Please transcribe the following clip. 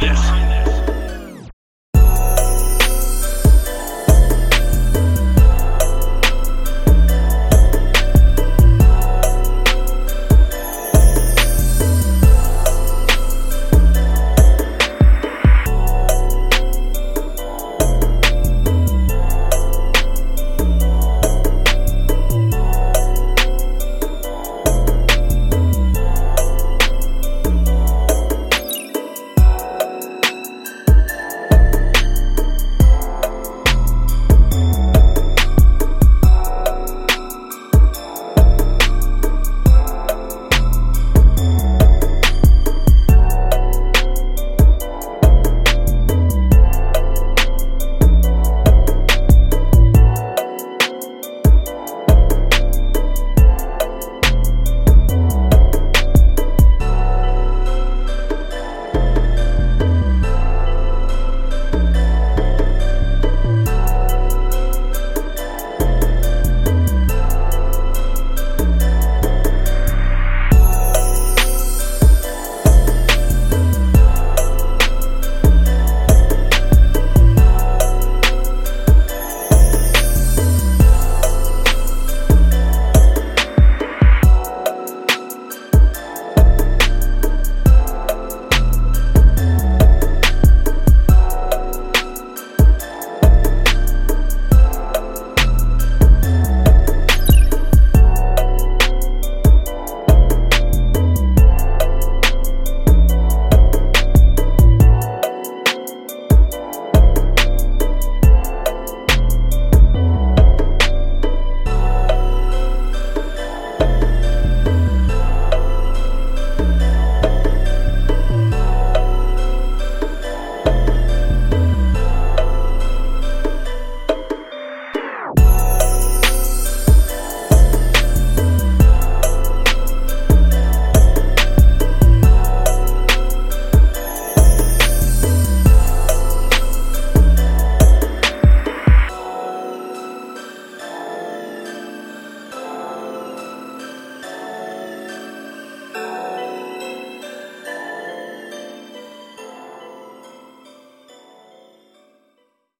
behind this.